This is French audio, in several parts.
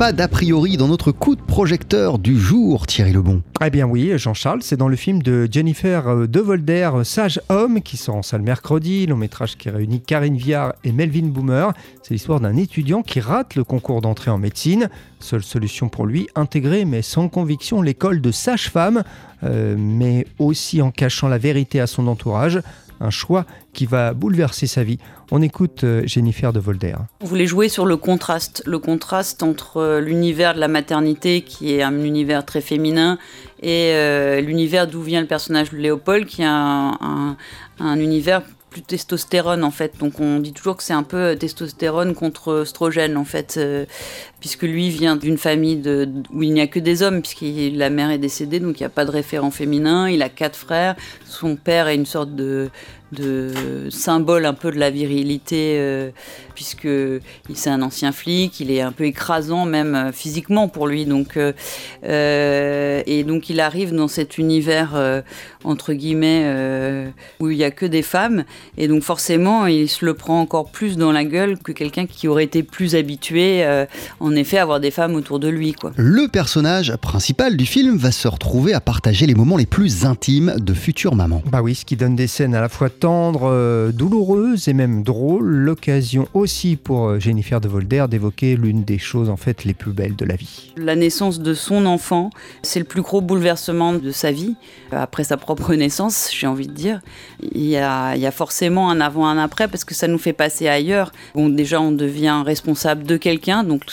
pas d'a priori dans notre coup de projecteur du jour, Thierry Lebon. Eh bien oui, Jean-Charles, c'est dans le film de Jennifer De Volder, Sage Homme, qui sort en salle mercredi, long métrage qui réunit Karine Viard et Melvin Boomer. C'est l'histoire d'un étudiant qui rate le concours d'entrée en médecine. Seule solution pour lui, intégrer, mais sans conviction, l'école de sage-femme, euh, mais aussi en cachant la vérité à son entourage un choix qui va bouleverser sa vie. On écoute euh, Jennifer de Volder. On voulait jouer sur le contraste, le contraste entre euh, l'univers de la maternité, qui est un univers très féminin, et euh, l'univers d'où vient le personnage de Léopold, qui est un, un univers plus testostérone en fait. Donc on dit toujours que c'est un peu testostérone contre oestrogène en fait, puisque lui vient d'une famille où il n'y a que des hommes, puisque la mère est décédée, donc il n'y a pas de référent féminin. Il a quatre frères. Son père est une sorte de, de symbole un peu de la virilité, euh, puisque c'est un ancien flic, il est un peu écrasant même euh, physiquement pour lui. Donc, euh, euh, et donc il arrive dans cet univers entre guillemets où il n'y a que des femmes, et donc forcément il se le prend encore plus dans la gueule que quelqu'un qui aurait été plus habitué, en effet, à avoir des femmes autour de lui. Quoi. Le personnage principal du film va se retrouver à partager les moments les plus intimes de futures mamans. Bah oui, ce qui donne des scènes à la fois tendre, euh, douloureuse et même drôle. L'occasion aussi pour euh, Jennifer de Volder d'évoquer l'une des choses en fait les plus belles de la vie. La naissance de son enfant, c'est le plus gros bouleversement de sa vie, euh, après sa propre naissance, j'ai envie de dire. Il y, a, il y a forcément un avant, un après, parce que ça nous fait passer ailleurs. Bon, déjà, on devient responsable de quelqu'un, donc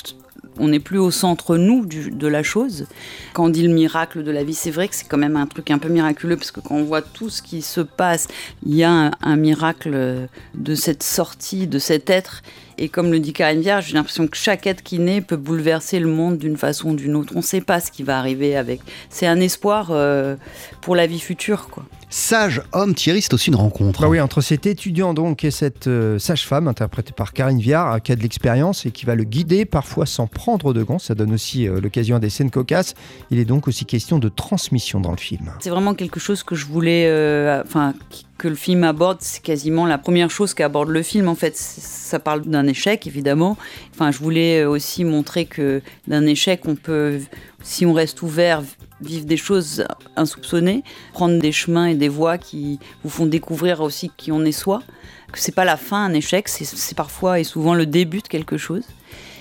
on n'est plus au centre, nous, de la chose. Quand on dit le miracle de la vie, c'est vrai que c'est quand même un truc un peu miraculeux, parce que quand on voit tout ce qui se passe, il y a un, miracle de cette sortie, de cet être. Et comme le dit Karine Vierge, j'ai l'impression que chaque être qui naît peut bouleverser le monde d'une façon ou d'une autre. On ne sait pas ce qui va arriver avec. C'est un espoir euh, pour la vie future, quoi. Sage homme, Thierry, c'est aussi une rencontre. Bah oui, entre cet étudiant donc et cette euh, sage-femme interprétée par Karine Viard, qui a de l'expérience et qui va le guider parfois sans prendre de gants. Ça donne aussi euh, l'occasion à des scènes cocasses. Il est donc aussi question de transmission dans le film. C'est vraiment quelque chose que je voulais, euh, enfin, que le film aborde, c'est quasiment la première chose qu'aborde le film. En fait, ça parle d'un échec, évidemment. Enfin, je voulais aussi montrer que d'un échec, on peut, si on reste ouvert, vivre des choses insoupçonnées, prendre des chemins et des voies qui vous font découvrir aussi qui on est soi. Que c'est pas la fin, un échec, c'est parfois et souvent le début de quelque chose.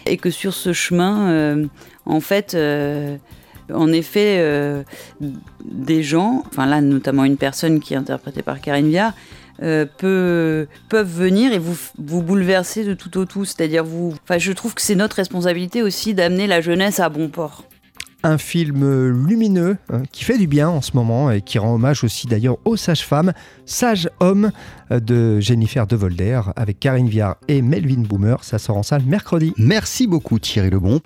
Et que sur ce chemin, euh, en fait, euh, en effet, euh, des gens, enfin là notamment une personne qui est interprétée par Karine Viard, peut, peuvent venir et vous, vous bouleverser de tout au tout. C'est-à-dire, vous, enfin, je trouve que c'est notre responsabilité aussi d'amener la jeunesse à bon port un film lumineux hein, qui fait du bien en ce moment et qui rend hommage aussi d'ailleurs aux sages-femmes, Sage Homme euh, de Jennifer De Volder avec Karine Viard et Melvin Boomer. Ça sort en salle mercredi. Merci beaucoup Thierry Lebon.